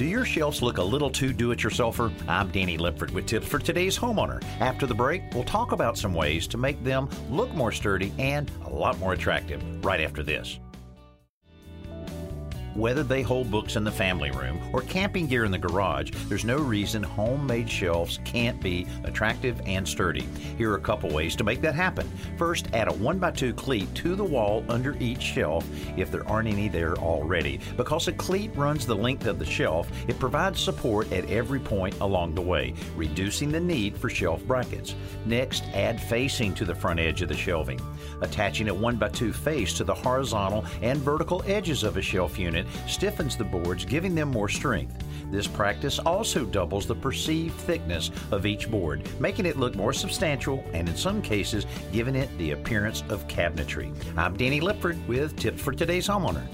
Do your shelves look a little too do it yourselfer? I'm Danny Lipford with tips for today's homeowner. After the break, we'll talk about some ways to make them look more sturdy and a lot more attractive right after this. Whether they hold books in the family room or camping gear in the garage, there's no reason homemade shelves can't be attractive and sturdy. Here are a couple ways to make that happen. First, add a 1x2 cleat to the wall under each shelf if there aren't any there already. Because a cleat runs the length of the shelf, it provides support at every point along the way, reducing the need for shelf brackets. Next, add facing to the front edge of the shelving. Attaching a 1x2 face to the horizontal and vertical edges of a shelf unit stiffens the boards, giving them more strength. This practice also doubles the perceived thickness of each board, making it look more substantial and in some cases giving it the appearance of cabinetry. I'm Danny Lipford with tips for today's homeowner.